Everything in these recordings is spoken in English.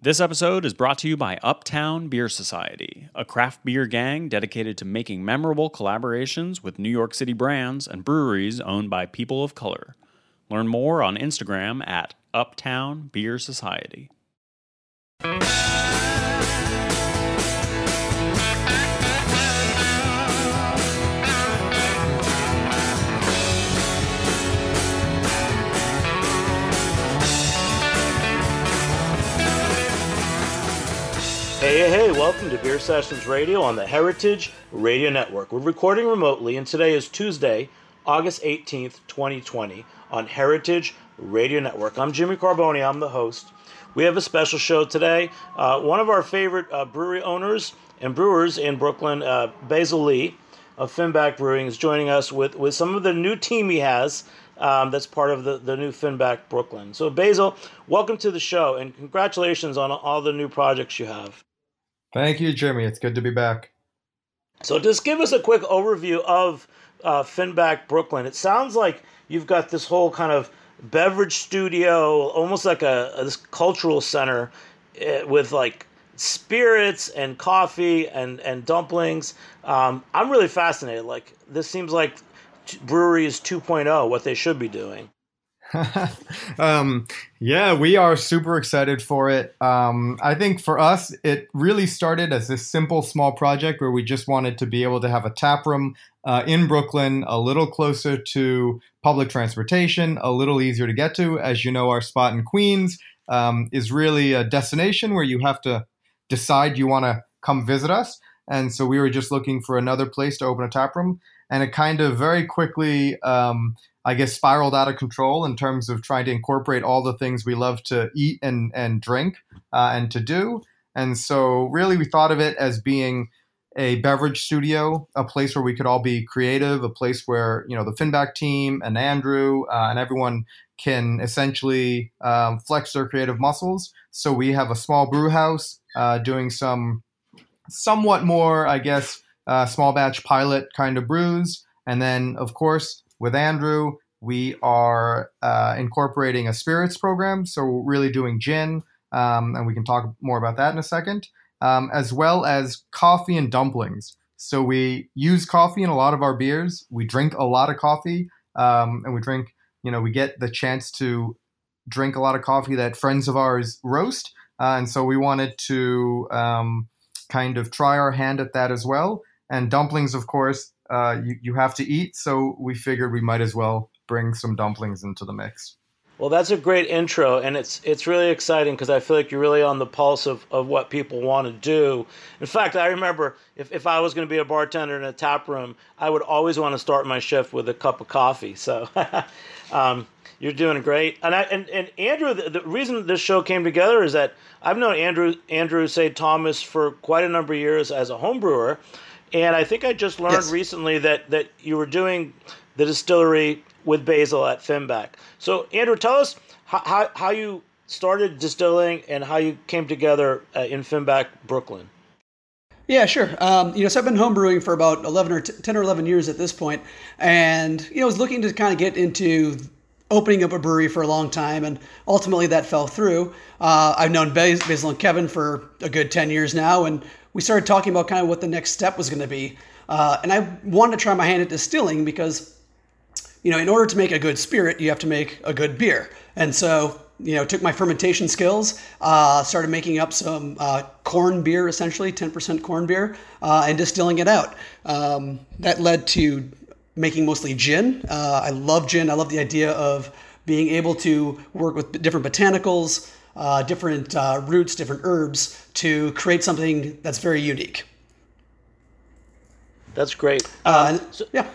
This episode is brought to you by Uptown Beer Society, a craft beer gang dedicated to making memorable collaborations with New York City brands and breweries owned by people of color. Learn more on Instagram at Uptown Beer Society. Hey, hey, hey, welcome to Beer Sessions Radio on the Heritage Radio Network. We're recording remotely, and today is Tuesday, August 18th, 2020, on Heritage Radio Network. I'm Jimmy Carbone, I'm the host. We have a special show today. Uh, one of our favorite uh, brewery owners and brewers in Brooklyn, uh, Basil Lee of Finback Brewing, is joining us with, with some of the new team he has um, that's part of the, the new Finback Brooklyn. So, Basil, welcome to the show and congratulations on all the new projects you have. Thank you, Jimmy. It's good to be back. So, just give us a quick overview of uh, Finback Brooklyn. It sounds like you've got this whole kind of beverage studio, almost like a, a this cultural center uh, with like spirits and coffee and and dumplings. Um, I'm really fascinated. Like this seems like breweries 2.0, what they should be doing. um, yeah, we are super excited for it. Um, I think for us, it really started as this simple, small project where we just wanted to be able to have a tap room uh, in Brooklyn, a little closer to public transportation, a little easier to get to. As you know, our spot in Queens um, is really a destination where you have to decide you want to come visit us. And so we were just looking for another place to open a tap room. And it kind of very quickly um, I guess, spiraled out of control in terms of trying to incorporate all the things we love to eat and, and drink uh, and to do. And so, really, we thought of it as being a beverage studio, a place where we could all be creative, a place where, you know, the Finback team and Andrew uh, and everyone can essentially um, flex their creative muscles. So, we have a small brew house uh, doing some somewhat more, I guess, uh, small batch pilot kind of brews. And then, of course, with Andrew, we are uh, incorporating a spirits program. So we're really doing gin, um, and we can talk more about that in a second, um, as well as coffee and dumplings. So we use coffee in a lot of our beers. We drink a lot of coffee, um, and we drink, you know, we get the chance to drink a lot of coffee that friends of ours roast. Uh, and so we wanted to um, kind of try our hand at that as well. And dumplings, of course, uh, you, you have to eat. So we figured we might as well bring some dumplings into the mix. Well, that's a great intro, and it's it's really exciting because I feel like you're really on the pulse of, of what people want to do. In fact, I remember if, if I was going to be a bartender in a tap room, I would always want to start my shift with a cup of coffee. So um, you're doing great. And I and, and Andrew, the, the, reason this show came together is that I've known Andrew Andrew Say Thomas for quite a number of years as a home brewer, and I think I just learned yes. recently that that you were doing the distillery with Basil at Finback. So, Andrew, tell us how, how, how you started distilling and how you came together uh, in Finback, Brooklyn. Yeah, sure. Um, you know, so I've been homebrewing for about 11 or t- 10 or 11 years at this point, and, you know, I was looking to kind of get into opening up a brewery for a long time, and ultimately that fell through. Uh, I've known Basil and Kevin for a good 10 years now, and we started talking about kind of what the next step was going to be. Uh, and I wanted to try my hand at distilling because you know, in order to make a good spirit, you have to make a good beer. And so, you know, took my fermentation skills, uh, started making up some uh, corn beer, essentially 10% corn beer, uh, and distilling it out. Um, that led to making mostly gin. Uh, I love gin. I love the idea of being able to work with different botanicals, uh, different uh, roots, different herbs to create something that's very unique. That's great. Um, so, yeah.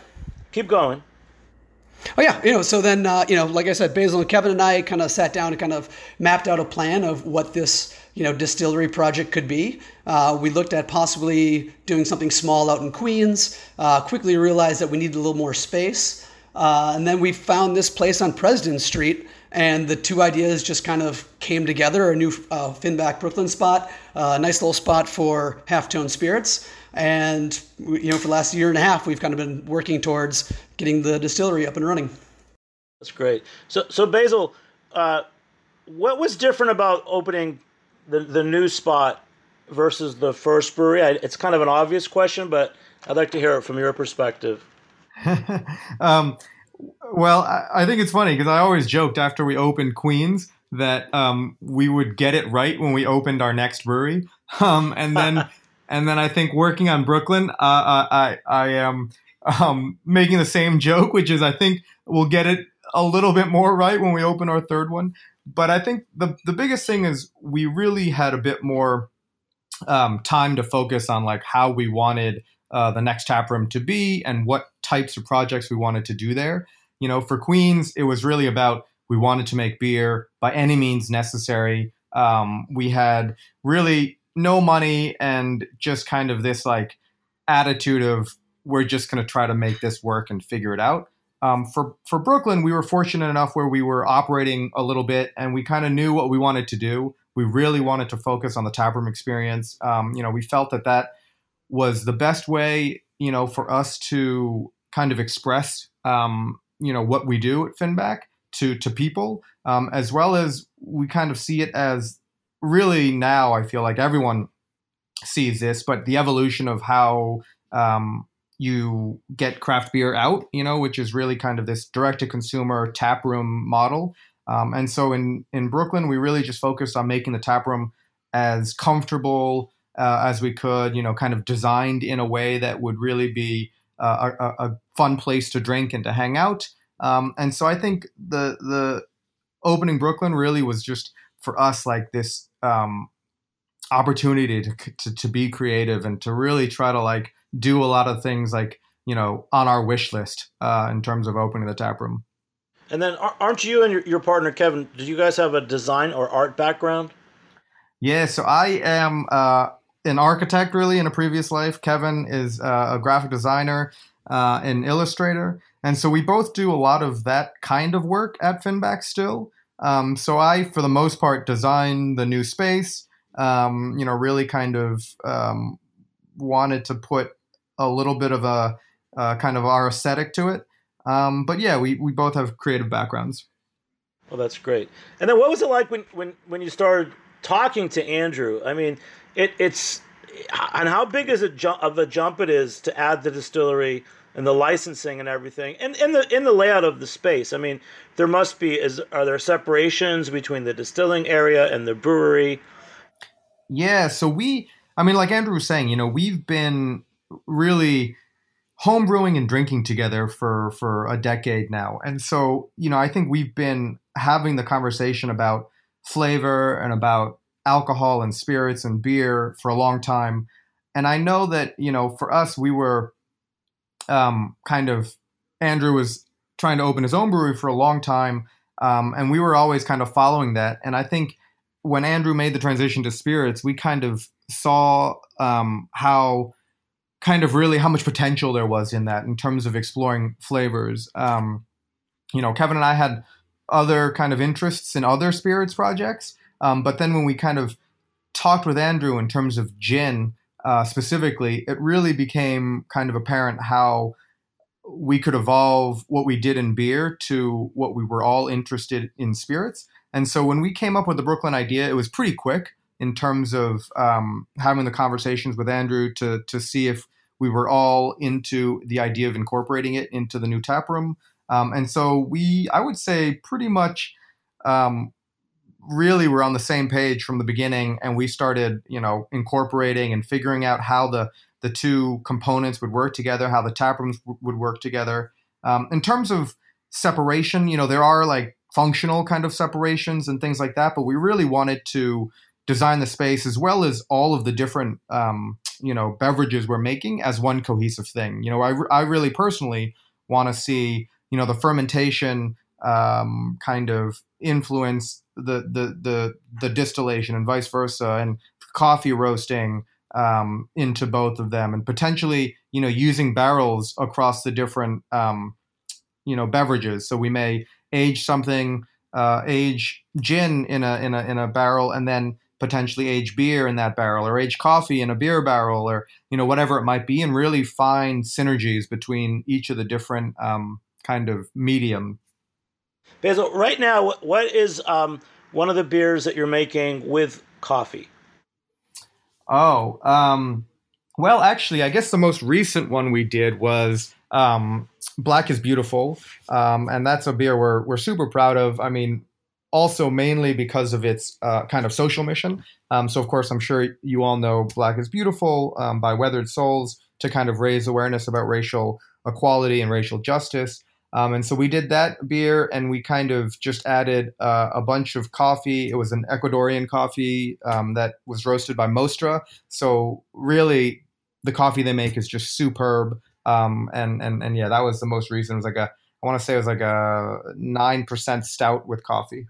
Keep going. Oh yeah, you know. So then, uh, you know, like I said, Basil and Kevin and I kind of sat down and kind of mapped out a plan of what this, you know, distillery project could be. Uh, we looked at possibly doing something small out in Queens. Uh, quickly realized that we needed a little more space, uh, and then we found this place on President Street. And the two ideas just kind of came together. A new uh, Finback Brooklyn spot, a nice little spot for Halftone spirits, and you know, for the last year and a half, we've kind of been working towards getting the distillery up and running. That's great. So, so Basil, uh, what was different about opening the the new spot versus the first brewery? I, it's kind of an obvious question, but I'd like to hear it from your perspective. um, well, I, I, think it's funny because I always joked after we opened Queens that um, we would get it right when we opened our next brewery, um, and then and then I think working on Brooklyn, uh, uh I I am um, making the same joke, which is I think we'll get it a little bit more right when we open our third one. But I think the the biggest thing is we really had a bit more um, time to focus on like how we wanted uh, the next tap room to be and what types of projects we wanted to do there. You know, for Queens, it was really about we wanted to make beer by any means necessary. Um, we had really no money and just kind of this like attitude of we're just going to try to make this work and figure it out. Um, for for Brooklyn, we were fortunate enough where we were operating a little bit, and we kind of knew what we wanted to do. We really wanted to focus on the taproom experience. Um, you know, we felt that that was the best way, you know, for us to kind of express, um, you know, what we do at Finback to to people, um, as well as we kind of see it as really now. I feel like everyone sees this, but the evolution of how um, you get craft beer out, you know, which is really kind of this direct to consumer tap room model. Um, and so in in Brooklyn, we really just focused on making the tap room as comfortable uh, as we could, you know, kind of designed in a way that would really be uh, a, a, fun place to drink and to hang out. Um, and so I think the the opening Brooklyn really was just for us like this um, opportunity to, to to be creative and to really try to like do a lot of things like you know on our wish list uh, in terms of opening the tap room. And then, aren't you and your, your partner Kevin? Did you guys have a design or art background? Yeah, so I am uh, an architect really in a previous life. Kevin is uh, a graphic designer, uh, an illustrator, and so we both do a lot of that kind of work at Finback still. Um, so I, for the most part, design the new space. Um, you know, really kind of um, wanted to put a little bit of a uh, kind of our aesthetic to it. Um, but yeah, we, we both have creative backgrounds. Well, that's great. And then what was it like when, when, when you started talking to Andrew? I mean, it, it's and how big is it of a jump it is to add the distillery and the licensing and everything and in the in the layout of the space. I mean there must be is are there separations between the distilling area and the brewery? Yeah so we i mean like andrew was saying you know we've been really homebrewing and drinking together for for a decade now. And so you know i think we've been having the conversation about flavor and about alcohol and spirits and beer for a long time and i know that you know for us we were um, kind of andrew was trying to open his own brewery for a long time um, and we were always kind of following that and i think when andrew made the transition to spirits we kind of saw um, how kind of really how much potential there was in that in terms of exploring flavors. Um, you know, Kevin and I had other kind of interests in other spirits projects, um, but then when we kind of talked with Andrew in terms of gin uh, specifically, it really became kind of apparent how we could evolve what we did in beer to what we were all interested in spirits. And so when we came up with the Brooklyn idea, it was pretty quick in terms of um, having the conversations with Andrew to to see if we were all into the idea of incorporating it into the new tap room. Um, and so we, I would say, pretty much, um, really, we were on the same page from the beginning, and we started, you know, incorporating and figuring out how the the two components would work together, how the tap rooms w- would work together. Um, in terms of separation, you know, there are like functional kind of separations and things like that, but we really wanted to design the space as well as all of the different um, you know beverages we're making as one cohesive thing. You know, I, I really personally want to see you know the fermentation um, kind of influence the, the the the distillation and vice versa, and coffee roasting um, into both of them, and potentially you know using barrels across the different um, you know beverages. So we may age something, uh, age gin in a in a in a barrel, and then potentially age beer in that barrel or age coffee in a beer barrel or you know whatever it might be and really find synergies between each of the different um, kind of medium basil right now what is um, one of the beers that you're making with coffee? Oh, um, well, actually, I guess the most recent one we did was um, Black is Beautiful, um, and that's a beer we're we're super proud of. I mean, also mainly because of its uh, kind of social mission. Um, so, of course, I'm sure you all know Black is Beautiful um, by Weathered Souls to kind of raise awareness about racial equality and racial justice. Um, and so we did that beer, and we kind of just added uh, a bunch of coffee. It was an Ecuadorian coffee um, that was roasted by Mostra. So really, the coffee they make is just superb. Um, and and and yeah, that was the most recent. It was like a I want to say it was like a nine percent stout with coffee.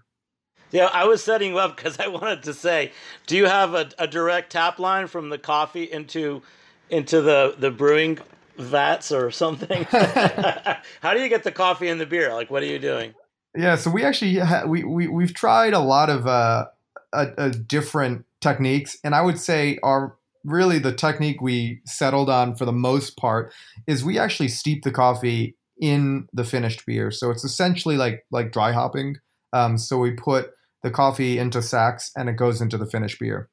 Yeah, I was setting you up because I wanted to say, do you have a, a direct tap line from the coffee into into the the brewing vats or something? How do you get the coffee and the beer? Like, what are you doing? Yeah, so we actually ha- we we we've tried a lot of uh, a, a different techniques, and I would say our really the technique we settled on for the most part is we actually steep the coffee in the finished beer. So it's essentially like like dry hopping. Um, so we put the coffee into sacks and it goes into the finished beer.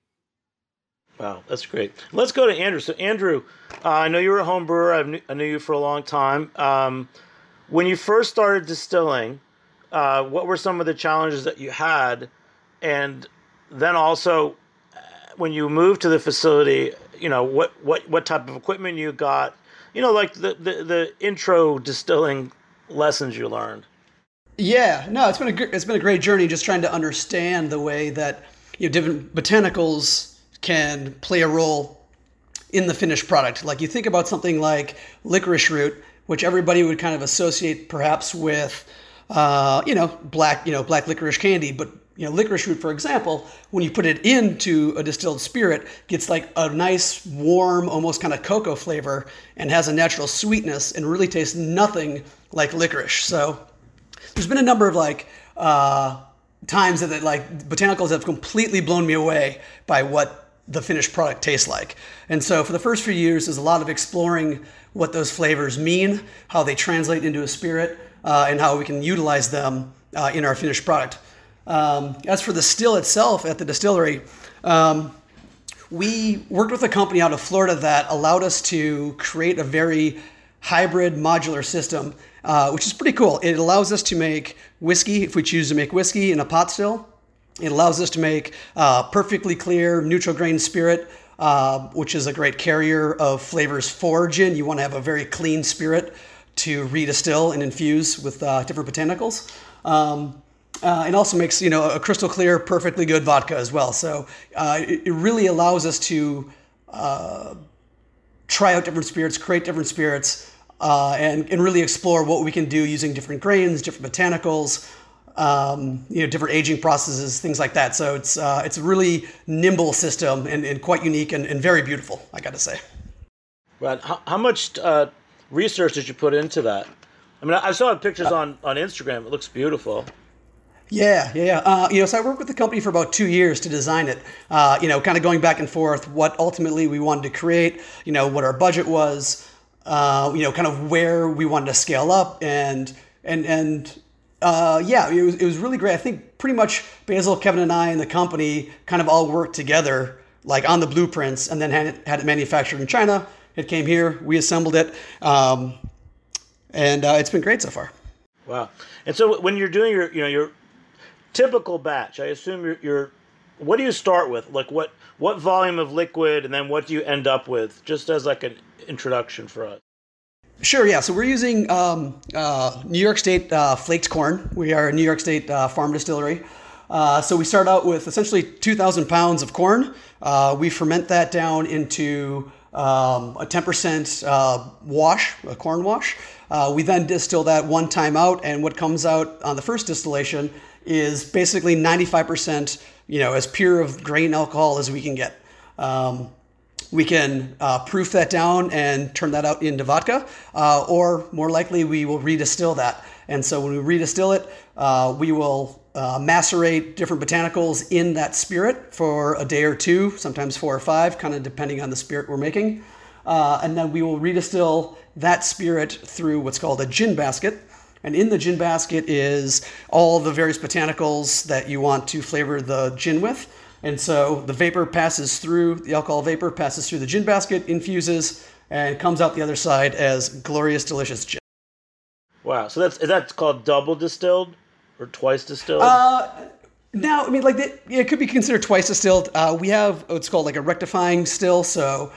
Wow, that's great. Let's go to Andrew. So, Andrew, uh, I know you were a home brewer. I've kn- I knew you for a long time. Um, when you first started distilling, uh, what were some of the challenges that you had? And then also, uh, when you moved to the facility, you know what what what type of equipment you got? You know, like the the, the intro distilling lessons you learned. Yeah, no, it's been a gr- it's been a great journey just trying to understand the way that you know different botanicals can play a role in the finished product. Like you think about something like licorice root, which everybody would kind of associate perhaps with, uh, you know, black, you know, black licorice candy. But you know, licorice root, for example, when you put it into a distilled spirit, gets like a nice, warm, almost kind of cocoa flavor, and has a natural sweetness, and really tastes nothing like licorice. So there's been a number of like. Uh, times that, that like botanicals have completely blown me away by what the finished product tastes like. And so for the first few years, there's a lot of exploring what those flavors mean, how they translate into a spirit, uh, and how we can utilize them uh, in our finished product. Um, as for the still itself at the distillery, um, we worked with a company out of Florida that allowed us to create a very hybrid modular system, uh, which is pretty cool. It allows us to make whiskey if we choose to make whiskey in a pot still. It allows us to make uh, perfectly clear neutral grain spirit, uh, which is a great carrier of flavors for gin. You want to have a very clean spirit to redistill and infuse with uh, different botanicals. Um, uh, it also makes you know a crystal clear, perfectly good vodka as well. So uh, it, it, really allows us to uh, try out different spirits, create different spirits, and, and really explore what we can do using different grains, different botanicals um, you know, different aging processes, things like that. So it's uh, it's a really nimble system and, and quite unique and, and, very beautiful. I got to say. Right. How, how much uh, research did you put into that? I mean, I saw pictures on on Instagram. It looks beautiful. Yeah, yeah, yeah. Uh, you know, so I worked with the company for about two years to design it. Uh, you know, kind of going back and forth, what ultimately we wanted to create. You know, what our budget was. Uh, you know, kind of where we wanted to scale up and and and uh, yeah, it was, it was really great. I think pretty much Basil, Kevin, and I and the company kind of all worked together, like on the blueprints, and then had it, had it manufactured in China. It came here, we assembled it, um, and uh, it's been great so far. Wow! And so when you're doing your, you know, your typical batch, I assume you're, you're what do you start with? Like what what volume of liquid, and then what do you end up with? Just as like an introduction for us. Sure, yeah. So we're using um, uh, New York State uh, flaked corn. We are a New York State uh, farm distillery. Uh, so we start out with essentially 2,000 pounds of corn. Uh, we ferment that down into um, a 10% uh, wash, a corn wash. we then distill that one time out, and what comes out on the first distillation is basically 95%, you know, as pure of grain alcohol as we can get. Um, we can uh, proof that down and turn that out into vodka, uh, or more likely, we will redistill that. And so when we redistill it, uh, we will uh, macerate different botanicals in that spirit for a day or two, sometimes four or five, kind of depending on the spirit we're making. Uh, and then we will redistill that spirit through what's called a gin basket. And in the gin basket is all the various botanicals that you want to flavor the gin with. And so the vapor passes through, the alcohol vapor passes through the gin basket, infuses, and comes out the other side as glorious, delicious gin. Wow. So that's is that called double distilled or twice distilled? Uh, now, I mean, like, the, it could be considered twice distilled. Uh, we have what's called like a rectifying still, so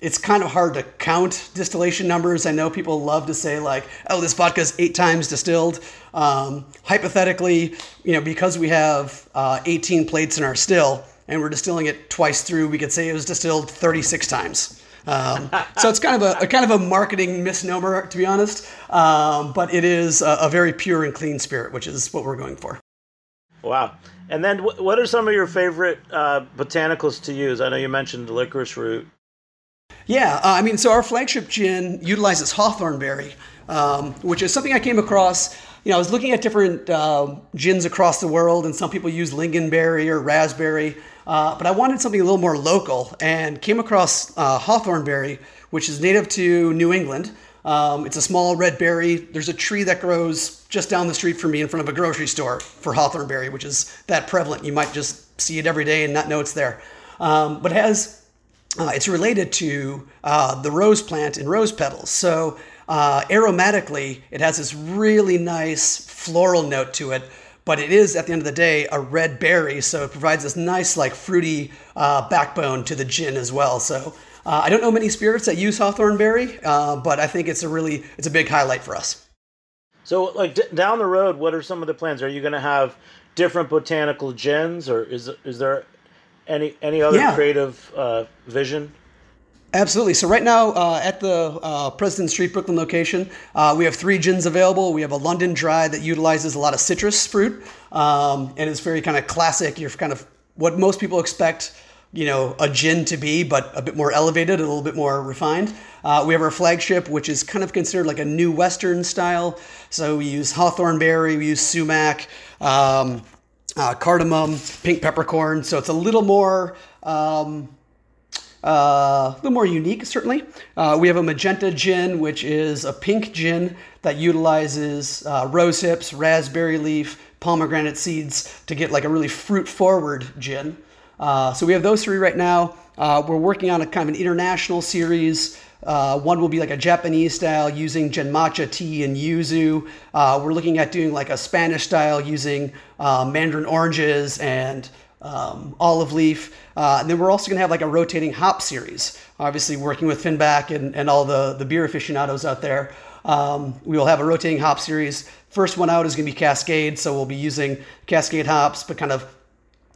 it's kind of hard to count distillation numbers. I know people love to say like, "Oh, this vodka is eight times distilled." Um, hypothetically, you know, because we have uh, 18 plates in our still and we're distilling it twice through, we could say it was distilled 36 times. Um, so it's kind of a, a, kind of a marketing misnomer, to be honest. Um, but it is a, a, very pure and clean spirit, which is what we're going for. Wow. And then, what are some of your favorite uh, botanicals to use? I know you mentioned the licorice root. Yeah, uh, I mean, so our flagship gin utilizes hawthorn berry, um, which is something I came across. You know, I was looking at different uh, gins across the world, and some people use lingonberry or raspberry, uh, but I wanted something a little more local and came across uh, hawthorn berry, which is native to New England. Um, it's a small red berry. There's a tree that grows just down the street from me in front of a grocery store for hawthorn berry, which is that prevalent. You might just see it every day and not know it's there. Um, but it has uh, it's related to uh, the rose plant and rose petals. So uh, aromatically, it has this really nice floral note to it, but it is at the end of the day a red berry, so it provides this nice like fruity uh, backbone to the gin as well. So uh, I don't know many spirits that use hawthorn berry, uh, but I think it's a really it's a big highlight for us. So like d- down the road, what are some of the plans? Are you going to have different botanical gins, or is is there any any other yeah. creative uh, vision? Absolutely. So right now uh, at the uh, President Street Brooklyn location, uh, we have three gins available. We have a London Dry that utilizes a lot of citrus fruit, um, and it's very kind of classic. You're kind of what most people expect, you know, a gin to be, but a bit more elevated, a little bit more refined. Uh, we have our flagship, which is kind of considered like a new Western style. So we use hawthorn berry, we use sumac. Um, uh, cardamom, pink peppercorn. So it's a little more. Um, uh, a little more unique, certainly. Uh, we have a magenta gin, which is a pink gin that utilizes uh, rose hips, raspberry leaf, pomegranate seeds to get like a really fruit forward gin. Uh, so we have those three right now. Uh, we're working on a kind of an international series uh, one will be like a Japanese style using genmaicha tea and yuzu. Uh, we're looking at doing like a Spanish style using uh, mandarin oranges and um, olive leaf. Uh, and then we're also going to have like a rotating hop series, obviously working with Finback and, and all the, the beer aficionados out there. Um, we will have a rotating hop series. First one out is going to be Cascade, so we'll be using Cascade hops, but kind of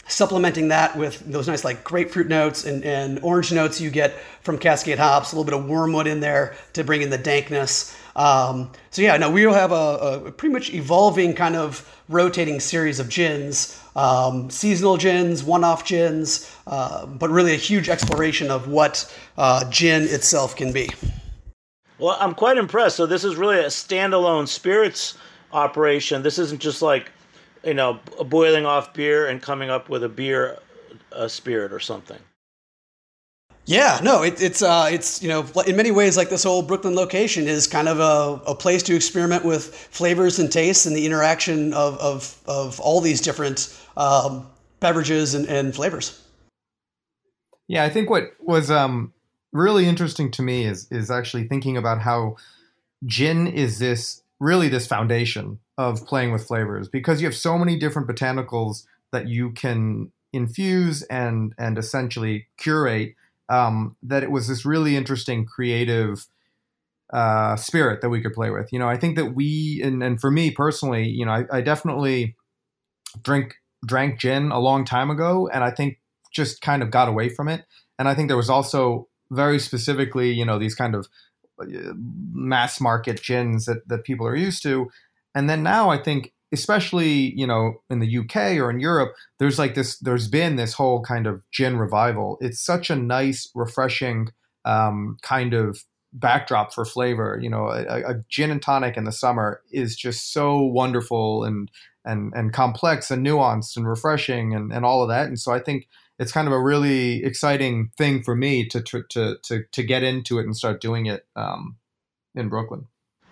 supplementing that with those nice like grapefruit notes and, and orange notes you get from Cascade hops, a little bit of wormwood in there to bring in the dankness. Um, so yeah, no, we will have a, a, pretty much evolving kind of rotating series of gins, um, seasonal gins, one-off gins, uh, but really a huge exploration of what uh, gin itself can be. Well, I'm quite impressed. So this is really a standalone spirits operation. This isn't just like you know, boiling off beer and coming up with a beer, a spirit or something. Yeah, no, it, it's uh, it's you know, in many ways, like this whole Brooklyn location is kind of a, a place to experiment with flavors and tastes and the interaction of of, of all these different um, beverages and, and flavors. Yeah, I think what was um, really interesting to me is is actually thinking about how gin is this really this foundation of playing with flavors because you have so many different botanicals that you can infuse and and essentially curate um, that it was this really interesting creative uh, spirit that we could play with. You know, I think that we and, and for me personally, you know, I, I definitely drink drank gin a long time ago, and I think just kind of got away from it. And I think there was also very specifically, you know, these kind of uh, mass market gins that, that people are used to and then now I think, especially you know in the UK or in Europe, there's like this. There's been this whole kind of gin revival. It's such a nice, refreshing um, kind of backdrop for flavor. You know, a, a, gin and tonic in the summer is just so wonderful and and and complex and nuanced and refreshing and, and all of that. And so I think it's kind of a really exciting thing for me to to to to, to get into it and start doing it um, in Brooklyn.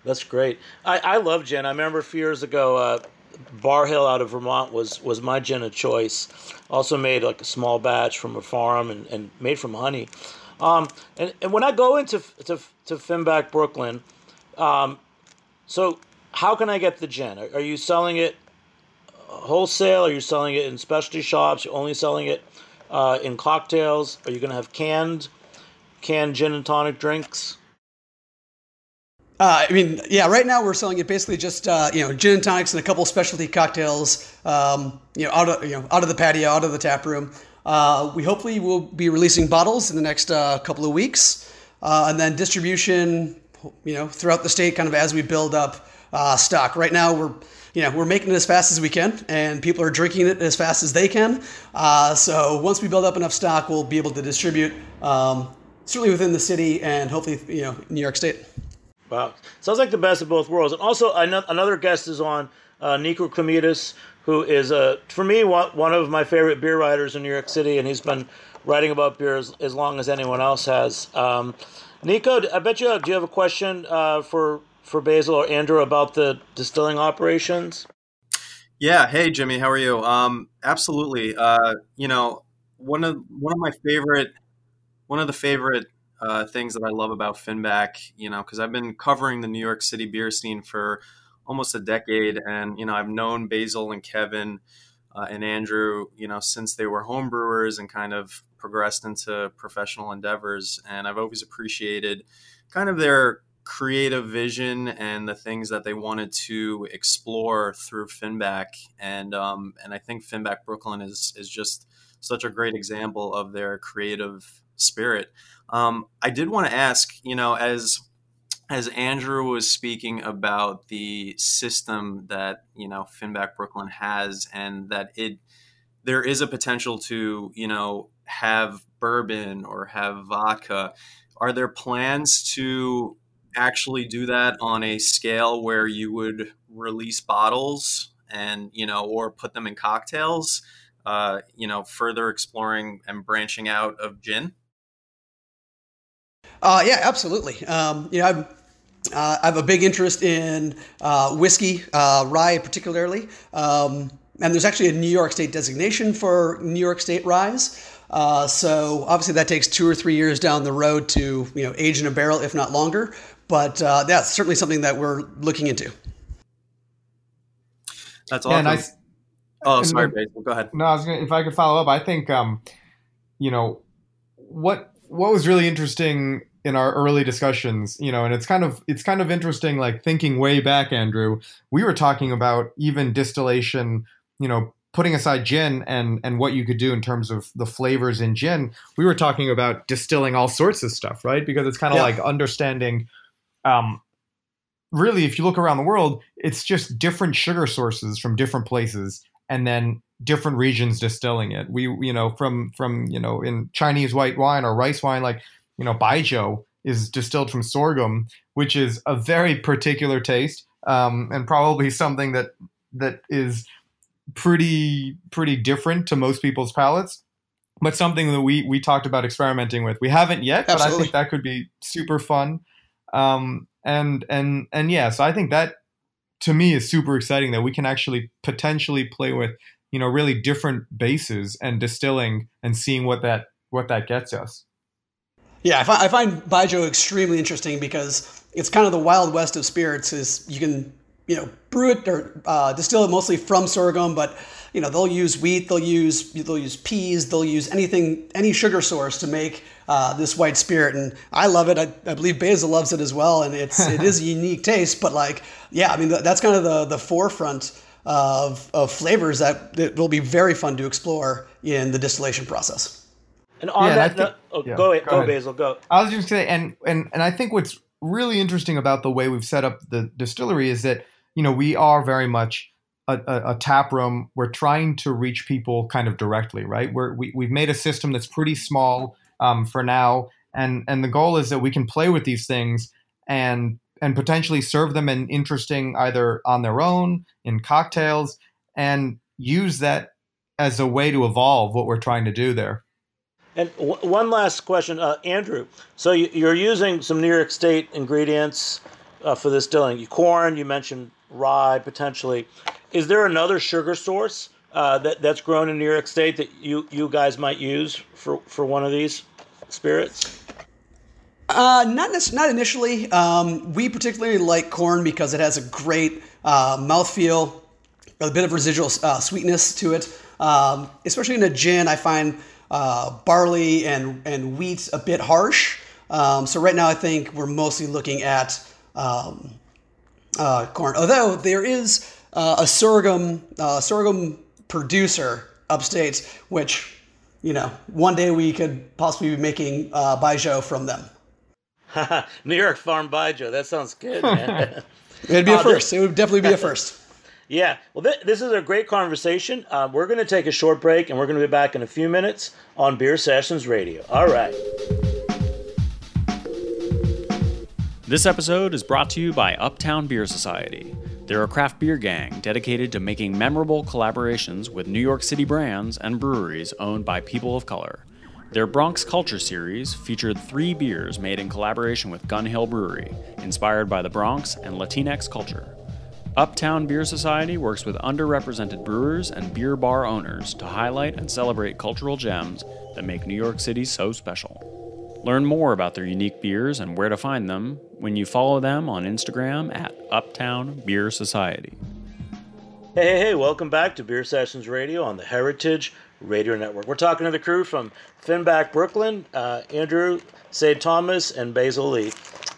That's great. I, I love gin. I remember a few years ago, uh, Barr Hill out of Vermont was was my gin of choice. Also made like a small batch from a farm and, and made from honey. Um, and, and when I go into to, to Finback Brooklyn, um, so how can I get the gin? Are, are you selling it wholesale? Are you selling it in specialty shops? You're only selling it uh, in cocktails? Are you going to have canned canned gin and tonic drinks? Uh, I mean, yeah. Right now, we're selling it basically just uh, you know gin and tonics and a couple specialty cocktails. Um, you know, out of you know out of the patio, out of the tap room. Uh, we hopefully will be releasing bottles in the next uh, couple of weeks, uh, and then distribution. You know, throughout the state, kind of as we build up uh, stock. Right now, we're you know, we're making it as fast as we can, and people are drinking it as fast as they can. So once we build up enough stock, we'll be able to distribute um, certainly within the city and hopefully, you know, New York State. Wow, sounds like the best of both worlds. And also, another guest is on, uh, Niko Krommydas, who is uh, for me one of my favorite beer writers in New York City, and he's been writing about beer as, as long as anyone else has. Um, Niko, I bet you do you have a question uh, for for Basil or Andrew about the distilling operations? Yeah. Hey, Jimmy. How are you? Um, absolutely. Uh, you know, one of one of my favorite one of the favorite uh, things that I love about Finback, you know, because I've been covering the New York City beer scene for almost a decade, and you know, I've known Basil and Kevin uh, and Andrew, you know, since they were homebrewers and kind of progressed into professional endeavors, and I've always appreciated kind of their creative vision and the things that they wanted to explore through Finback. And um, and I think Finback Brooklyn is is just such a great example of their creative spirit. Um, I did want to ask, you know, as as Andrew was speaking about the system that you know Finback Brooklyn has, and that it there is a potential to you know have bourbon or have vodka. Are there plans to actually do that on a scale where you would release bottles and you know or put them in cocktails uh, you know further exploring and branching out of gin uh, yeah absolutely um, you know I'm, uh, I have a big interest in uh, whiskey uh, rye particularly um, and there's actually a New York State designation for New York State rye. Uh, so obviously that takes two or three years down the road to you know age in a barrel, if not longer. But uh, that's certainly something that we're looking into. That's awesome. Yeah, I, oh, sorry, Basil. Go ahead. No, I was gonna, if I could follow up, I think um, you know what what was really interesting in our early discussions, you know, and it's kind of it's kind of interesting, like thinking way back, Andrew. We were talking about even distillation, you know, putting aside gin and and what you could do in terms of the flavors in gin. We were talking about distilling all sorts of stuff, right? Because it's kind of yeah. like understanding um, really, if you look around the world, it's just different sugar sources from different places, and then different regions distilling it. We, you know, from from you know, in Chinese white wine or rice wine, like you know, baijiu is distilled from sorghum, which is a very particular taste, um, and probably something that that is pretty pretty different to most people's palates but something that we we talked about experimenting with we haven't yet Absolutely. but i think that could be super fun um, and and and yeah, so I think that to me is super exciting that we can actually potentially play with you know really different bases and distilling and seeing what that what that gets us. Yeah, I find, I find Baijiu extremely interesting because it's kind of the wild west of spirits. Is you can you know brew it or uh, distill it mostly from sorghum, but you know they'll use wheat, they'll use they'll use peas, they'll use anything any sugar source to make uh, this white spirit, and I love it. I, I, believe Basil loves it as well, and it's it is a unique taste. But like, yeah, I mean that's kind of the the forefront of of flavors that, that will be very fun to explore in the distillation process. And on yeah, that, think, no, oh, yeah, go, ahead, go, go Basil, go. I was just going to say, and and and I think what's really interesting about the way we've set up the distillery is that you know we are very much a, a, a, tap room, we're trying to reach people kind of directly, right? We're, we, we've made a system that's pretty small um, for now, and and the goal is that we can play with these things and and potentially serve them in interesting either on their own in cocktails and use that as a way to evolve what we're trying to do there. And w- one last question, uh, Andrew. So you, are using some New York State ingredients uh, for this distilling. You corn, you mentioned rye potentially. Is there another sugar source uh, that that's grown in New York State that you you guys might use for for one of these spirits? Uh, not not initially. Um, we particularly like corn because it has a great uh, mouthfeel, a bit of residual uh, sweetness to it. Um, especially in a gin, I find uh, barley and and wheat a bit harsh. Um, so right now, I think we're mostly looking at um, uh, corn. Although there is uh, a sorghum uh, sorghum producer upstate, which you know one day we could possibly be making uh, baijiu from them. New York Farm Baijiu. That sounds good, man. It'd be a first. It would definitely be a first. Yeah, well, th- this is a great conversation. Uh, we're going to take a short break and we're going to be back in a few minutes on Beer Sessions Radio. All right. This episode is brought to you by Uptown Beer Society. They're a craft beer gang dedicated to making memorable collaborations with New York City brands and breweries owned by people of color. Their Bronx Culture series featured three beers made in collaboration with Gun Hill Brewery, inspired by the Bronx and Latinx culture. Uptown Beer Society works with underrepresented brewers and beer bar owners to highlight and celebrate cultural gems that make New York City so special. Learn more about their unique beers and where to find them when you follow them on Instagram at Uptown Beer Society. Hey, hey, hey, welcome back to Beer Sessions Radio on the Heritage Radio Network. We're talking to the crew from Finback Brooklyn, uh, Andrew, Sade Thomas, and Basil Lee.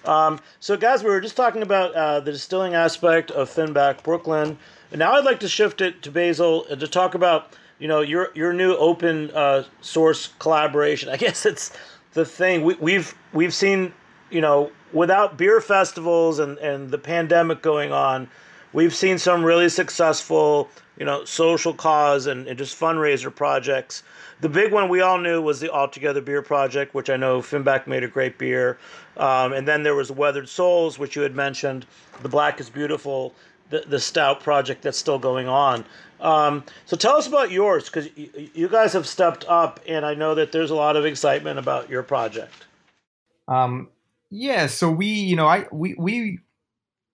Um, so, guys, we were just talking about uh, the distilling aspect of Finback Brooklyn. And now I'd like to shift it to Basil to talk about, you know, your your new open uh, source collaboration. I guess it's the thing we, we've we've seen, you know, without beer festivals and, and the pandemic going on, we've seen some really successful, you know, social cause and, and just fundraiser projects. The big one we all knew was the All Together Beer Project, which I know Finback made a great beer. Um, and then there was Weathered Souls, which you had mentioned, the Black is Beautiful, the, the Stout project that's still going on. Um, so tell us about yours, because y- you guys have stepped up, and I know that there's a lot of excitement about your project. Um, yeah, so we, you know, I we we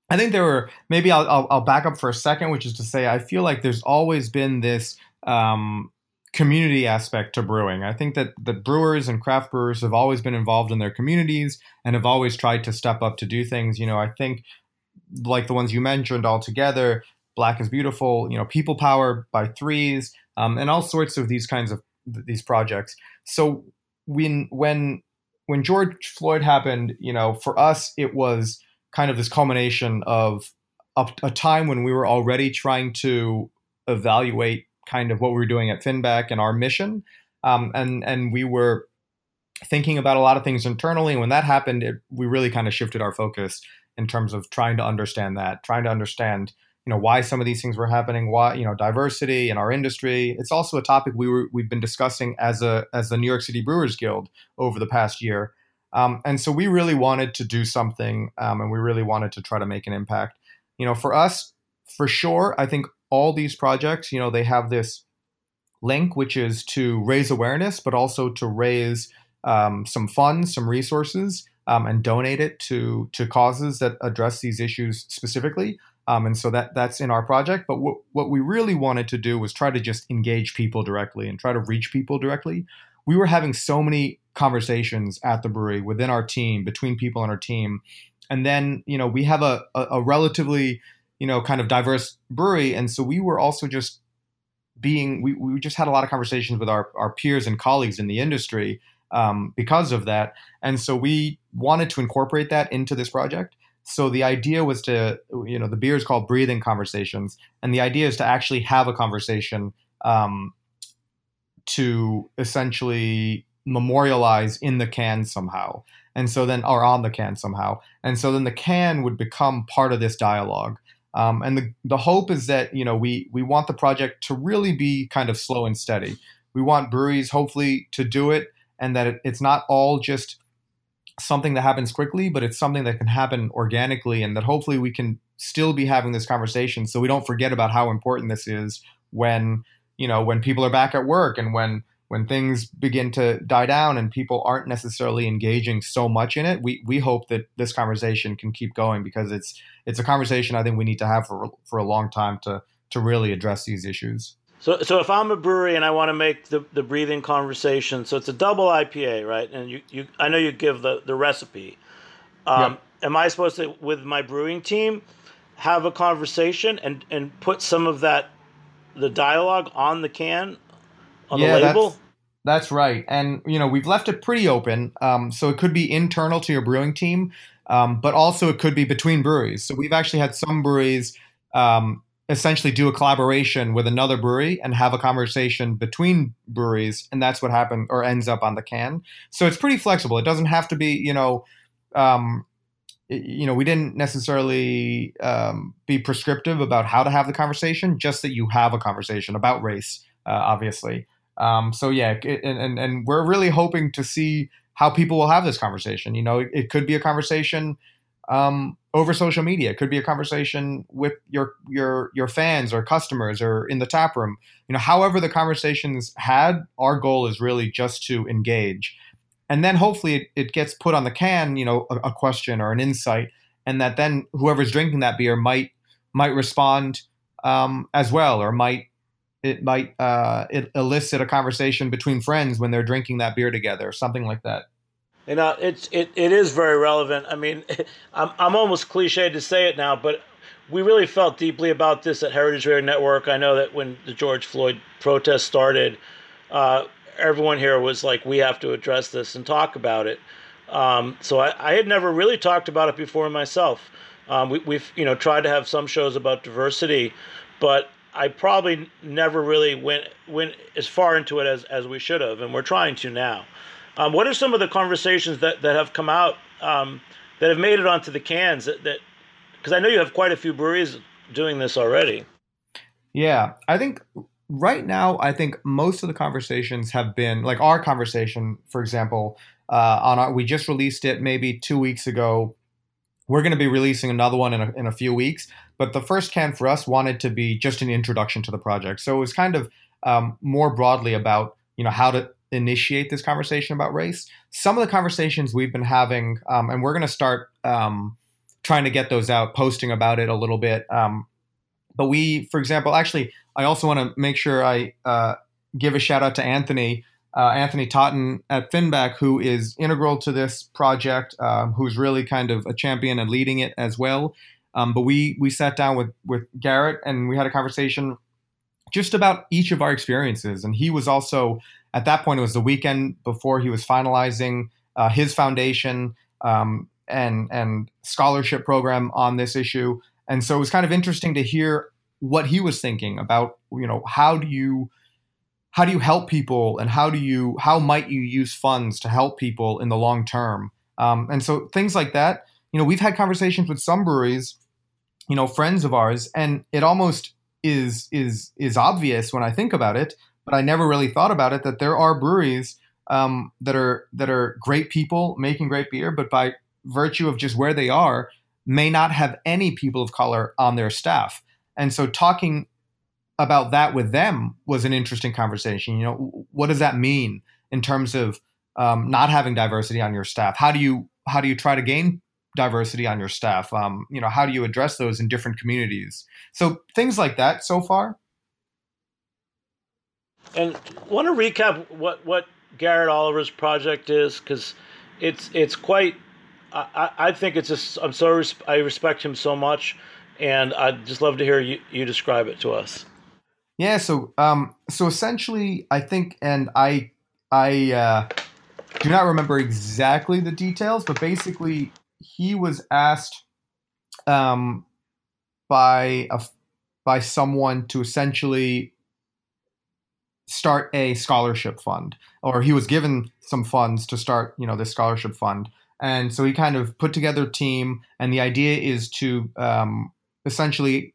I think there were maybe I'll, I'll, I'll back up for a second, which is to say I feel like there's always been this um, community aspect to brewing. I think that the brewers and craft brewers have always been involved in their communities and have always tried to step up to do things. You know, I think like the ones you mentioned all together, Black is Beautiful, you know, People Power by Threes, um, and all sorts of these kinds of these projects. So when when when George Floyd happened, you know, for us it was kind of this culmination of a, a time when we were already trying to evaluate kind of what we were doing at Finback and our mission. Um, and and we were thinking about a lot of things internally. And when that happened, it, we really kind of shifted our focus in terms of trying to understand that, trying to understand you know why some of these things were happening, why you know diversity in our industry. It's also a topic we were we've been discussing as a as the New York City Brewers Guild over the past year. Um, and so we really wanted to do something, um, and we really wanted to try to make an impact. You know, for us, for sure, I think all these projects, you know, they have this link, which is to raise awareness, but also to raise um, some funds, some resources, um, and donate it to to causes that address these issues specifically. Um, and so that that's in our project. But what what we really wanted to do was try to just engage people directly and try to reach people directly. We were having so many conversations at the brewery within our team, between people on our team, and then you know we have a, a, a relatively you know, kind of diverse brewery. And so we were also just being, we, we just had a lot of conversations with our, our peers and colleagues in the industry um, because of that. And so we wanted to incorporate that into this project. So the idea was to, you know, the beer is called Breathing Conversations. And the idea is to actually have a conversation um, to essentially memorialize in the can somehow. And so then, or on the can somehow. And so then the can would become part of this dialogue. Um, and the, the hope is that you know we we want the project to really be kind of slow and steady. We want breweries hopefully to do it, and that it, it's not all just something that happens quickly, but it's something that can happen organically, and that hopefully we can still be having this conversation, so we don't forget about how important this is when you know when people are back at work and when when things begin to die down and people aren't necessarily engaging so much in it, we we hope that this conversation can keep going because it's it's a conversation I think we need to have for for a long time to to really address these issues. So, so if I'm a brewery and I want to make the, the breathing conversation, so it's a double IPA, right? And you, you I know you give the, the recipe. Um, yep. Am I supposed to, with my brewing team, have a conversation and, and put some of that, the dialogue on the can, on yeah, the label? That's, that's right. And, you know, we've left it pretty open. Um, so it could be internal to your brewing team, um, but also it could be between breweries. So we've actually had some breweries um, essentially do a collaboration with another brewery and have a conversation between breweries and that's what happened or ends up on the can. So it's pretty flexible. It doesn't have to be you know um, you know we didn't necessarily um, be prescriptive about how to have the conversation just that you have a conversation about race uh, obviously. Um, so yeah it, and, and we're really hoping to see how people will have this conversation. You know it, it could be a conversation um, over social media. It could be a conversation with your your your fans or customers or in the tap room. You know, however the conversations had, our goal is really just to engage, and then hopefully it, it gets put on the can. You know, a, a, question or an insight, and that then whoever's drinking that beer might might respond um, as well, or might it might uh, it elicit a conversation between friends when they're drinking that beer together, something like that. You know, it's it, it is very relevant. I mean, I'm I'm almost cliched to say it now, but we really felt deeply about this at Heritage Radio Network. I know that when the George Floyd protest started, uh, everyone here was like, "We have to address this and talk about it." Um, so I, I, had never really talked about it before myself. Um, we, have you know tried to have some shows about diversity, but I probably never really went went as far into it as, as we should have, and we're trying to now. Um, what are some of the conversations that, that have come out um, that have made it onto the cans? That because I know you have quite a few breweries doing this already. Yeah, I think right now I think most of the conversations have been like our conversation, for example. Uh, on our, we just released it maybe two weeks ago. We're going to be releasing another one in a, in a few weeks, but the first can for us wanted to be just an introduction to the project. So it was kind of um, more broadly about you know how to initiate this conversation about race. Some of the conversations we've been having, um, and we're going to start um, trying to get those out, posting about it a little bit. Um, but we, for example, actually, I also want to make sure I uh, give a shout out to Anthony. Uh, Anthony Totten at Finback, who is integral to this project, uh, who's really kind of a champion and leading it as well. Um, but we we sat down with with Garrett and we had a conversation just about each of our experiences, and he was also at that point, it was the weekend before he was finalizing uh, his foundation um, and and scholarship program on this issue. And so it was kind of interesting to hear what he was thinking about. You know, how do you how do you help people, and how do you how might you use funds to help people in the long term? Um, and so things like that. You know, we've had conversations with some breweries, you know, friends of ours, and it almost is is is obvious when I think about it but I never really thought about it that there are breweries um, that are that are great people making great beer, but by virtue of just where they are, may not have any people of color on their staff. And so talking about that with them was an interesting conversation. You know, what does that mean in terms of um, not having diversity on your staff? How do you how do you try to gain diversity on your staff? Um, you know, how do you address those in different communities? So things like that so far and want to recap what what Garrett Oliver's project is because it's it's quite. I, I think it's just I'm so res- I respect him so much, and I'd just love to hear you, you describe it to us. Yeah, so um, so essentially, I think, and I I uh, do not remember exactly the details, but basically, he was asked um, by a by someone to essentially start a scholarship fund, or he was given some funds to start, you know, this scholarship fund. And so he kind of put together a team, and the idea is to um, essentially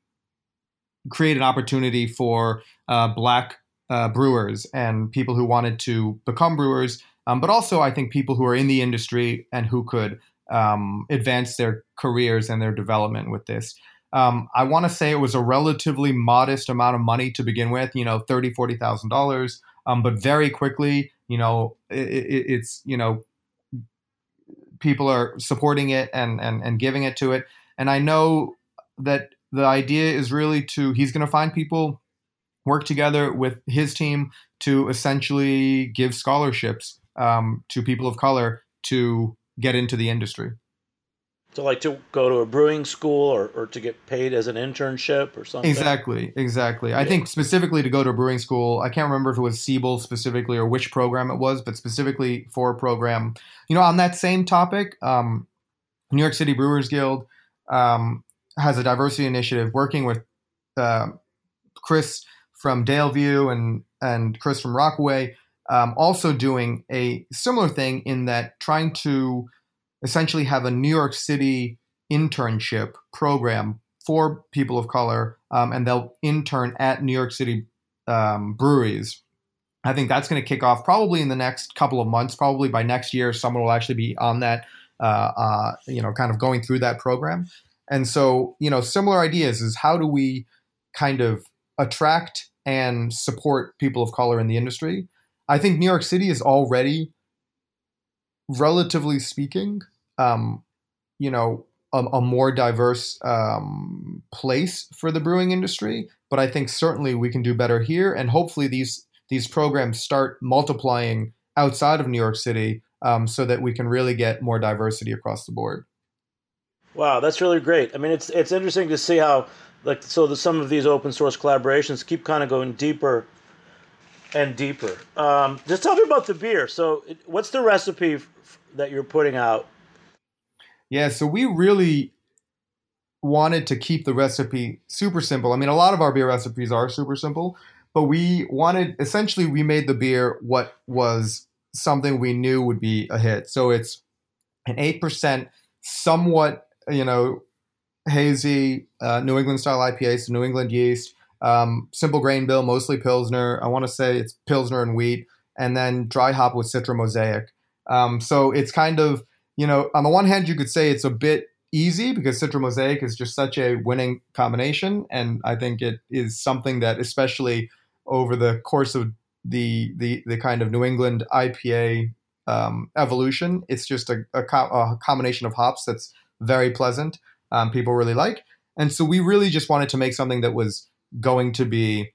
create an opportunity for uh, black uh, brewers and people who wanted to become brewers, um, but also I think people who are in the industry and who could um, advance their careers and their development with this. Um, I want to say it was a relatively modest amount of money to begin with, you know, thirty, forty thousand dollars. um, but very quickly, you know, it, it, it's you know, people are supporting it and and and giving it to it, and I know that the idea is really to he's going to find people work together with his team to essentially give scholarships um, to people of color to get into the industry to like to go to a brewing school or, or to get paid as an internship or something? Exactly exactly. Yeah. i think specifically to go to a brewing school i can't remember if it was siebel specifically or which program it was but specifically for a program. You know on that same topic um, new york city brewers guild um, has a diversity initiative working with uh, chris from daleview and and chris from rockaway um, also doing a similar thing in that trying to essentially have a New York City internship program for people of color, um, and they'll intern at New York City um, breweries. I think that's going to kick off probably in the next couple of months. Probably by next year, someone will actually be on that, uh, uh, you know, kind of going through that program. And so, you know, similar ideas is how do we kind of attract and support people of color in the industry? I think New York City is already, relatively speaking, um, you know, a, a more diverse um, place for the brewing industry. But I think certainly we can do better here, and hopefully these these programs start multiplying outside of New York City, um, so that we can really get more diversity across the board. Wow, that's really great. I mean, it's it's interesting to see how like so the, some of these open source collaborations keep kind of going deeper and deeper. Um, just tell me about the beer. So, what's the recipe f- that you're putting out yeah, so we really wanted to keep the recipe super simple. I mean, a lot of our beer recipes are super simple, but we wanted essentially we made the beer what was something we knew would be a hit. So it's an 8% somewhat, you know, hazy uh, New England style IPA, so New England yeast, um, simple grain bill, mostly Pilsner. I want to say it's Pilsner and wheat, and then dry hop with Citra Mosaic. Um, so it's kind of you know, on the one hand, you could say it's a bit easy because Citra Mosaic is just such a winning combination, and I think it is something that, especially over the course of the the the kind of New England IPA um, evolution, it's just a, a, co- a, combination of hops that's very pleasant. Um, people really like, and so we really just wanted to make something that was going to be,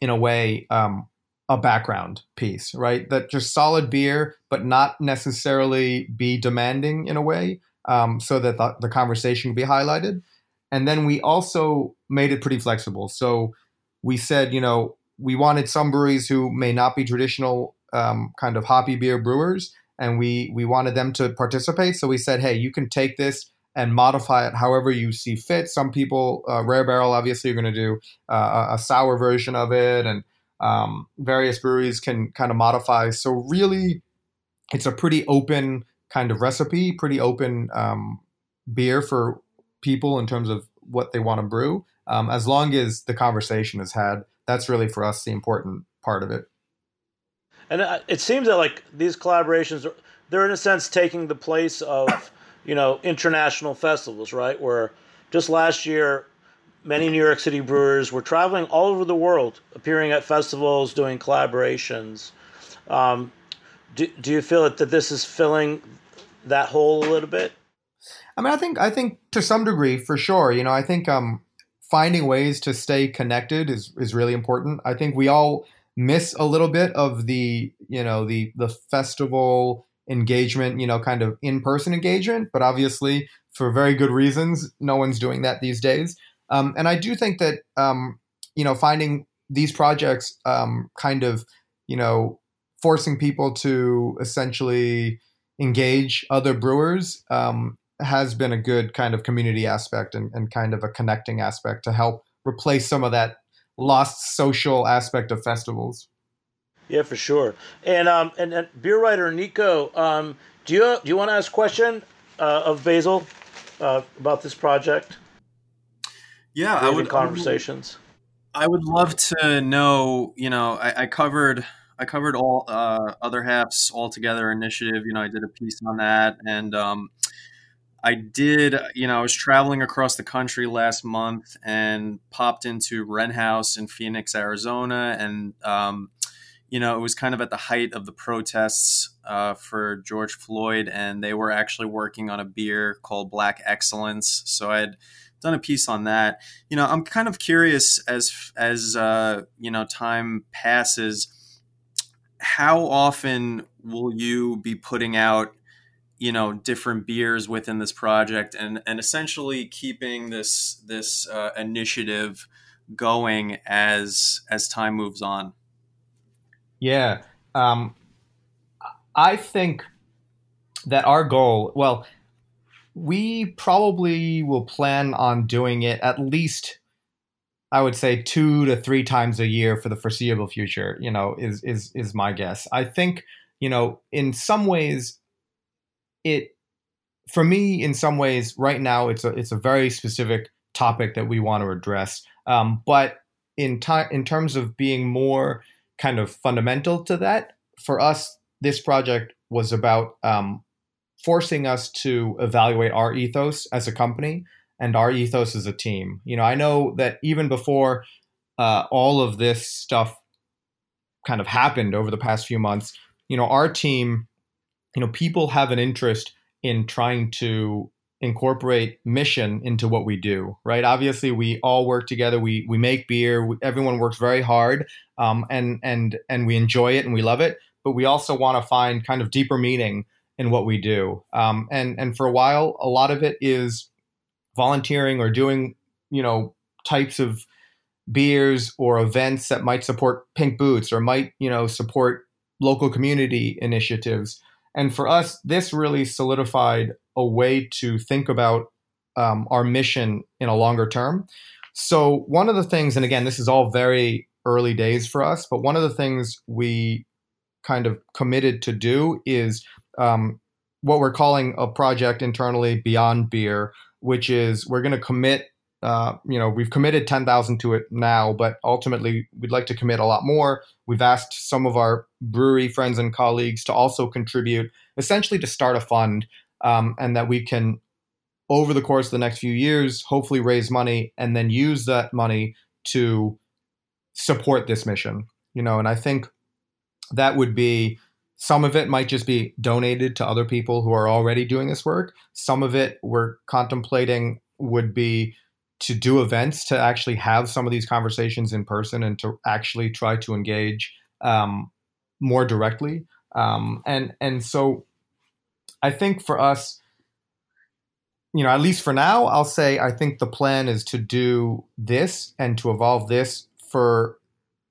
in a way, um, a background piece, right? That just solid beer, but not necessarily be demanding in a way, um, so that the, the conversation be highlighted. And then we also made it pretty flexible. So we said, you know, we wanted some breweries who may not be traditional um, kind of hoppy beer brewers, and we we wanted them to participate. So we said, hey, you can take this and modify it however you see fit. Some people, uh, Rare Barrel, obviously, are going to do uh, a sour version of it, and um, various breweries can kind of modify. So really, it's a pretty open kind of recipe, pretty open um, beer for people in terms of what they want to brew. Um, as long as the conversation is had, that's really for us the important part of it. And uh, it seems that like these collaborations, they're in a sense taking the place of you know international festivals, right? Where just last year many New York City brewers were traveling all over the world, appearing at festivals, doing collaborations. Um, do, do you feel that, that this is filling that hole a little bit? I mean, I think I think to some degree, for sure. You know, I think um, finding ways to stay connected is is really important. I think we all miss a little bit of the you know the the festival engagement, you know, kind of in person engagement. But obviously, for very good reasons, no one's doing that these days. Um, and I do think that um, you know finding these projects um, kind of you know forcing people to essentially engage other brewers um, has been a good kind of community aspect and, and kind of a connecting aspect to help replace some of that lost social aspect of festivals. Yeah, for sure. And um, and, and beer writer Niko, um, do you do you want to ask a question uh, of Basil uh, about this project? Yeah, I would conversations. I would love to know. You know, I, I covered I covered all uh, other halves all together initiative. You know, I did a piece on that, and um, I did. You know, I was traveling across the country last month and popped into Wren House in Phoenix, Arizona, and um, you know, it was kind of at the height of the protests uh, for George Floyd, and they were actually working on a beer called Black Excellence. So I had done a piece on that. You know, I'm kind of curious as as uh, you know time passes, how often will you be putting out you know different beers within this project and and essentially keeping this this uh, initiative going as as time moves on yeah um i think that our goal well we probably will plan on doing it at least I would say two to three times a year for the foreseeable future, you know, is is is my guess. I think, you know, in some ways it for me in some ways right now it's a it's a very specific topic that we want to address. Um, but in time in terms of being more kind of fundamental to that, for us this project was about um, forcing us to evaluate our ethos as a company and our ethos as a team. You know, I know that even before uh, all of this stuff kind of happened over the past few months, you know, our team, you know, people have an interest in trying to incorporate mission into what we do right? Obviously we all work together. We we make beer. We, everyone works very hard um, and and and we enjoy it and we love it but we also want to find kind of deeper meaning in what we do. Um, and and for a while, a lot of it is volunteering or doing you know types of beers or events that might support Pink Boots or might you know support local community initiatives. And for us, this really solidified a way to think about um, our mission in a longer term. So one of the things, and again, this is all very early days for us, but one of the things we kind of committed to do is um, what we're calling a project internally beyond beer, which is we're going to commit. Uh, you know, we've committed ten thousand to it now, but ultimately we'd like to commit a lot more. We've asked some of our brewery friends and colleagues to also contribute, essentially to start a fund, um, and that we can, over the course of the next few years, hopefully raise money and then use that money to support this mission. You know, and I think that would be some of it might just be donated to other people who are already doing this work. Some of it we're contemplating would be to do events to actually have some of these conversations in person and to actually try to engage um, more directly. Um, and and so I think for us, you know, at least for now, I'll say I think the plan is to do this and to evolve this for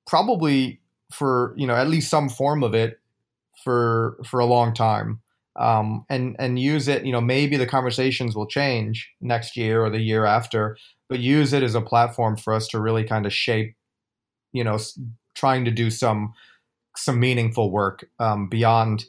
probably for you know at least some form of it for for a long time um, and and use it. You know, maybe the conversations will change next year or the year after, but use it as a platform for us to really kind of shape. You know, trying to do some some meaningful work um, beyond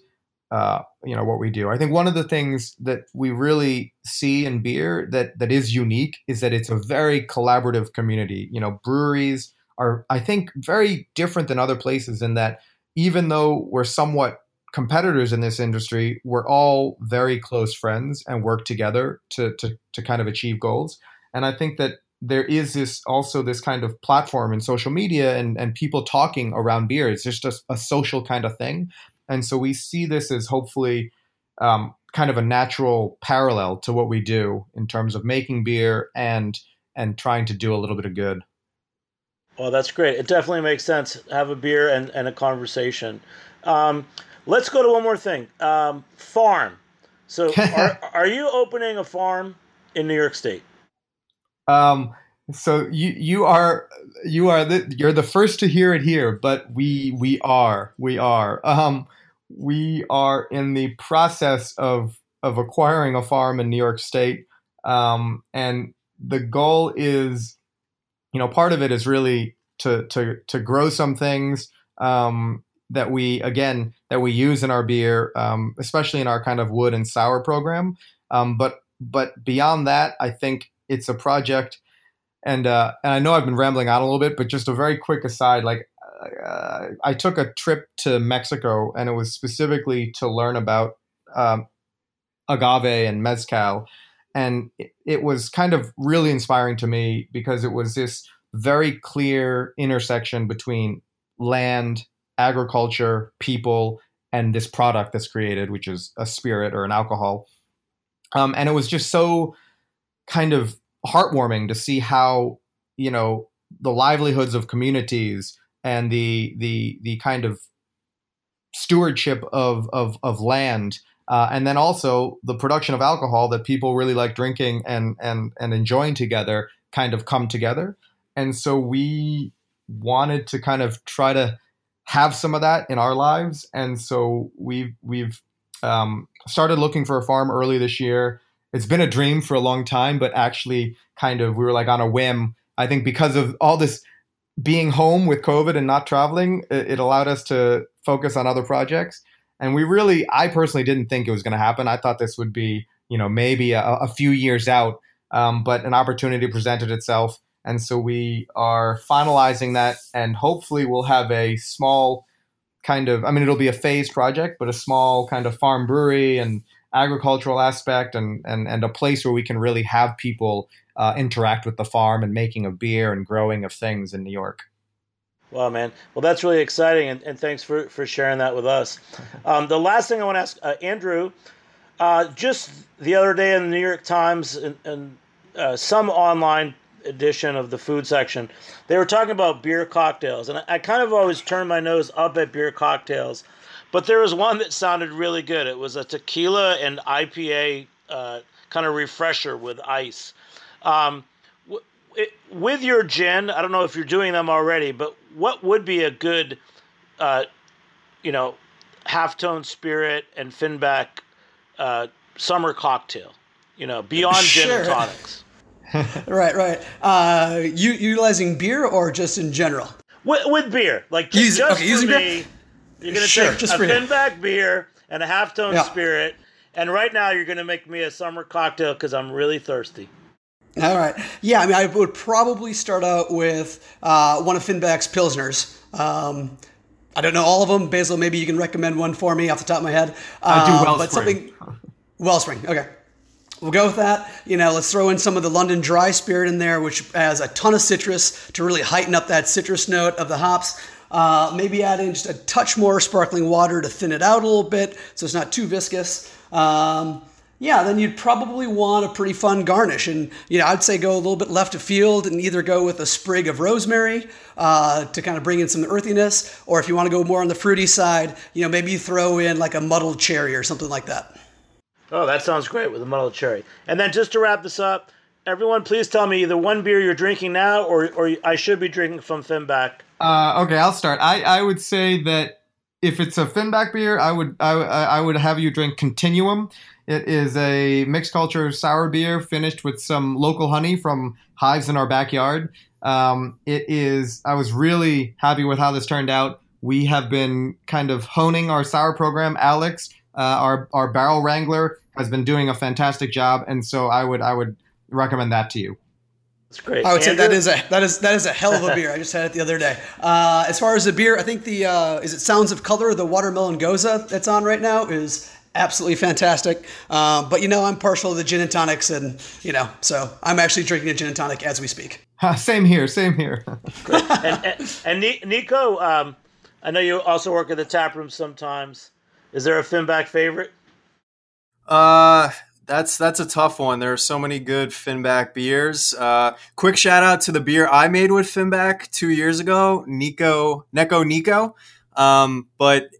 uh, you know what we do. I think one of the things that we really see in beer that that is unique is that it's a very collaborative community. You know, breweries are I think very different than other places in that even though we're somewhat competitors in this industry we're all very close friends and work together to, to, to kind of achieve goals. And I think that there is this also this kind of platform in social media and, and people talking around beer. It's just a, a social kind of thing. And so we see this as hopefully um, kind of a natural parallel to what we do in terms of making beer and and trying to do a little bit of good. Well, that's great. It definitely makes sense. Have a beer and, and a conversation. Um, Let's go to one more thing. Um, farm. So, are, are you opening a farm in New York State? Um. So you you are you are the, you're the first to hear it here, but we we are we are um we are in the process of of acquiring a farm in New York State, um, and the goal is, you know, part of it is really to to to grow some things, um, that we again that we use in our beer, um, especially in our kind of wood and sour program. Um, but but beyond that, I think it's a project, and uh, and I know I've been rambling on a little bit, but just a very quick aside, like. Uh, I took a trip to Mexico, and it was specifically to learn about um, agave and mezcal, and it, it was kind of really inspiring to me because it was this very clear intersection between land agriculture, people, and this product that's created, which is a spirit or an alcohol. Um, and it was just so kind of heartwarming to see how you know the livelihoods of communities and the the the kind of stewardship of of of land uh, and then also the production of alcohol that people really like drinking and and and enjoying together kind of come together. And so we wanted to kind of try to have some of that in our lives. And so we've we've um, started looking for a farm early this year. It's been a dream for a long time but actually kind of we were like on a whim. I think because of all this being home with covid and not traveling it, it allowed us to focus on other projects and we really, I personally didn't think it was going to happen. I thought this would be, you know, maybe a, a few years out, um, but an opportunity presented itself. And so we are finalizing that, and hopefully we'll have a small kind of, I mean, it'll be a phased project, but a small kind of farm brewery and agricultural aspect and, and, and a place where we can really have people uh, interact with the farm and making of beer and growing of things in New York. Wow, man. Well, that's really exciting, and, and thanks for, for sharing that with us. Um, the last thing I want to ask, uh, Andrew, uh, just the other day in the New York Times and, and uh, some online edition of the food section, they were talking about beer cocktails, and I, I kind of always turn my nose up at beer cocktails, but there was one that sounded really good. It was a tequila and IPA uh, kind of refresher with ice. Um, it, with your gin, I don't know if you're doing them already, but what would be a good, uh, you know, halftone spirit and Finback uh, summer cocktail? You know, beyond sure. gin and tonics. right, right. Uh, you utilizing beer or just in general? With, with beer, like just, Use, just okay, for me, beer? you're gonna sure, take just a Finback beer and a halftone yeah. spirit, and right now you're gonna make me a summer cocktail because I'm really thirsty. All right. Yeah, I mean, I would probably start out with uh, one of Finback's Pilsners. Um, I don't know all of them. Basil, maybe you can recommend one for me off the top of my head. I do Wellspring. Um, but something, Wellspring, okay. We'll go with that. You know, let's throw in some of the London Dry Spirit in there, which has a ton of citrus to really heighten up that citrus note of the hops. Uh, maybe add in just a touch more sparkling water to thin it out a little bit so it's not too viscous. Um, yeah, then you'd probably want a pretty fun garnish. And, you know, I'd say go a little bit left of field and either go with a sprig of rosemary uh, to kind of bring in some earthiness, or if you want to go more on the fruity side, you know, maybe you throw in like a muddled cherry or something like that. Oh, that sounds great with a muddled cherry. And then just to wrap this up, everyone, please tell me either one beer you're drinking now or, or I should be drinking from Finback. Uh, okay, I'll start. I, I would say that if it's a Finback beer, I would I, I would have you drink Continuum. It is a mixed culture sour beer finished with some local honey from hives in our backyard. Um, it is. I was really happy with how this turned out. We have been kind of honing our sour program. Alex, uh, our our barrel wrangler, has been doing a fantastic job, and so I would I would recommend that to you. That's great. I would Andrew? say that is a that is that is a hell of a beer. I just had it the other day. Uh, as far as the beer, I think the uh, is it Sounds of Color, the watermelon gose that's on right now is absolutely fantastic. Uh, but you know, I'm partial to the gin and tonics, and you know, so I'm actually drinking a gin and tonic as we speak. same here, same here. and, and, and, Niko, um, I know you also work at the tap room sometimes. Is there a Finback favorite? Uh, that's that's a tough one. There are so many good Finback beers. Uh, quick shout out to the beer I made with Finback two years ago, Nico Neko Nico. Um, but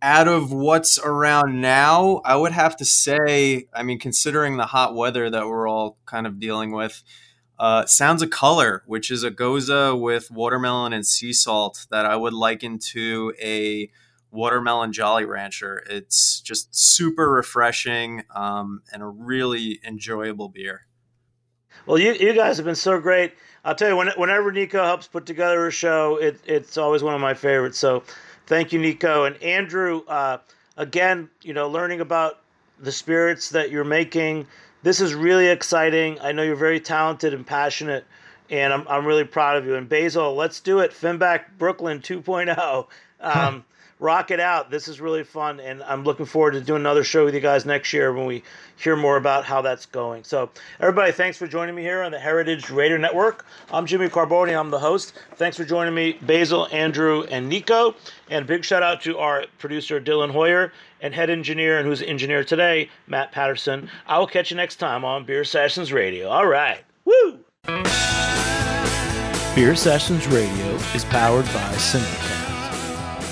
out of what's around now, I would have to say, I mean, considering the hot weather that we're all kind of dealing with, uh, Sounds of Color, which is a gose with watermelon and sea salt that I would liken to a watermelon Jolly Rancher. It's just super refreshing um, and a really enjoyable beer. Well, you, you guys have been so great. I'll tell you, when, whenever Niko helps put together a show, it, it's always one of my favorites. So Thank you, Niko. And Andrew, uh, again, you know, learning about the spirits that you're making. This is really exciting. I know you're very talented and passionate, and I'm, I'm really proud of you. And Basil, let's do it. Finback Brooklyn 2.0. Um, rock it out. This is really fun, and I'm looking forward to doing another show with you guys next year when we hear more about how that's going. So, everybody, thanks for joining me here on the Heritage Radio Network. I'm Jimmy Carbone. I'm the host. Thanks for joining me, Basil, Andrew, and Niko. And big shout out to our producer Dylan Hoyer and head engineer and who's engineer today, Matt Patterson. I will catch you next time on Beer Sessions Radio. All right. Woo! Beer Sessions Radio is powered by Simplecast.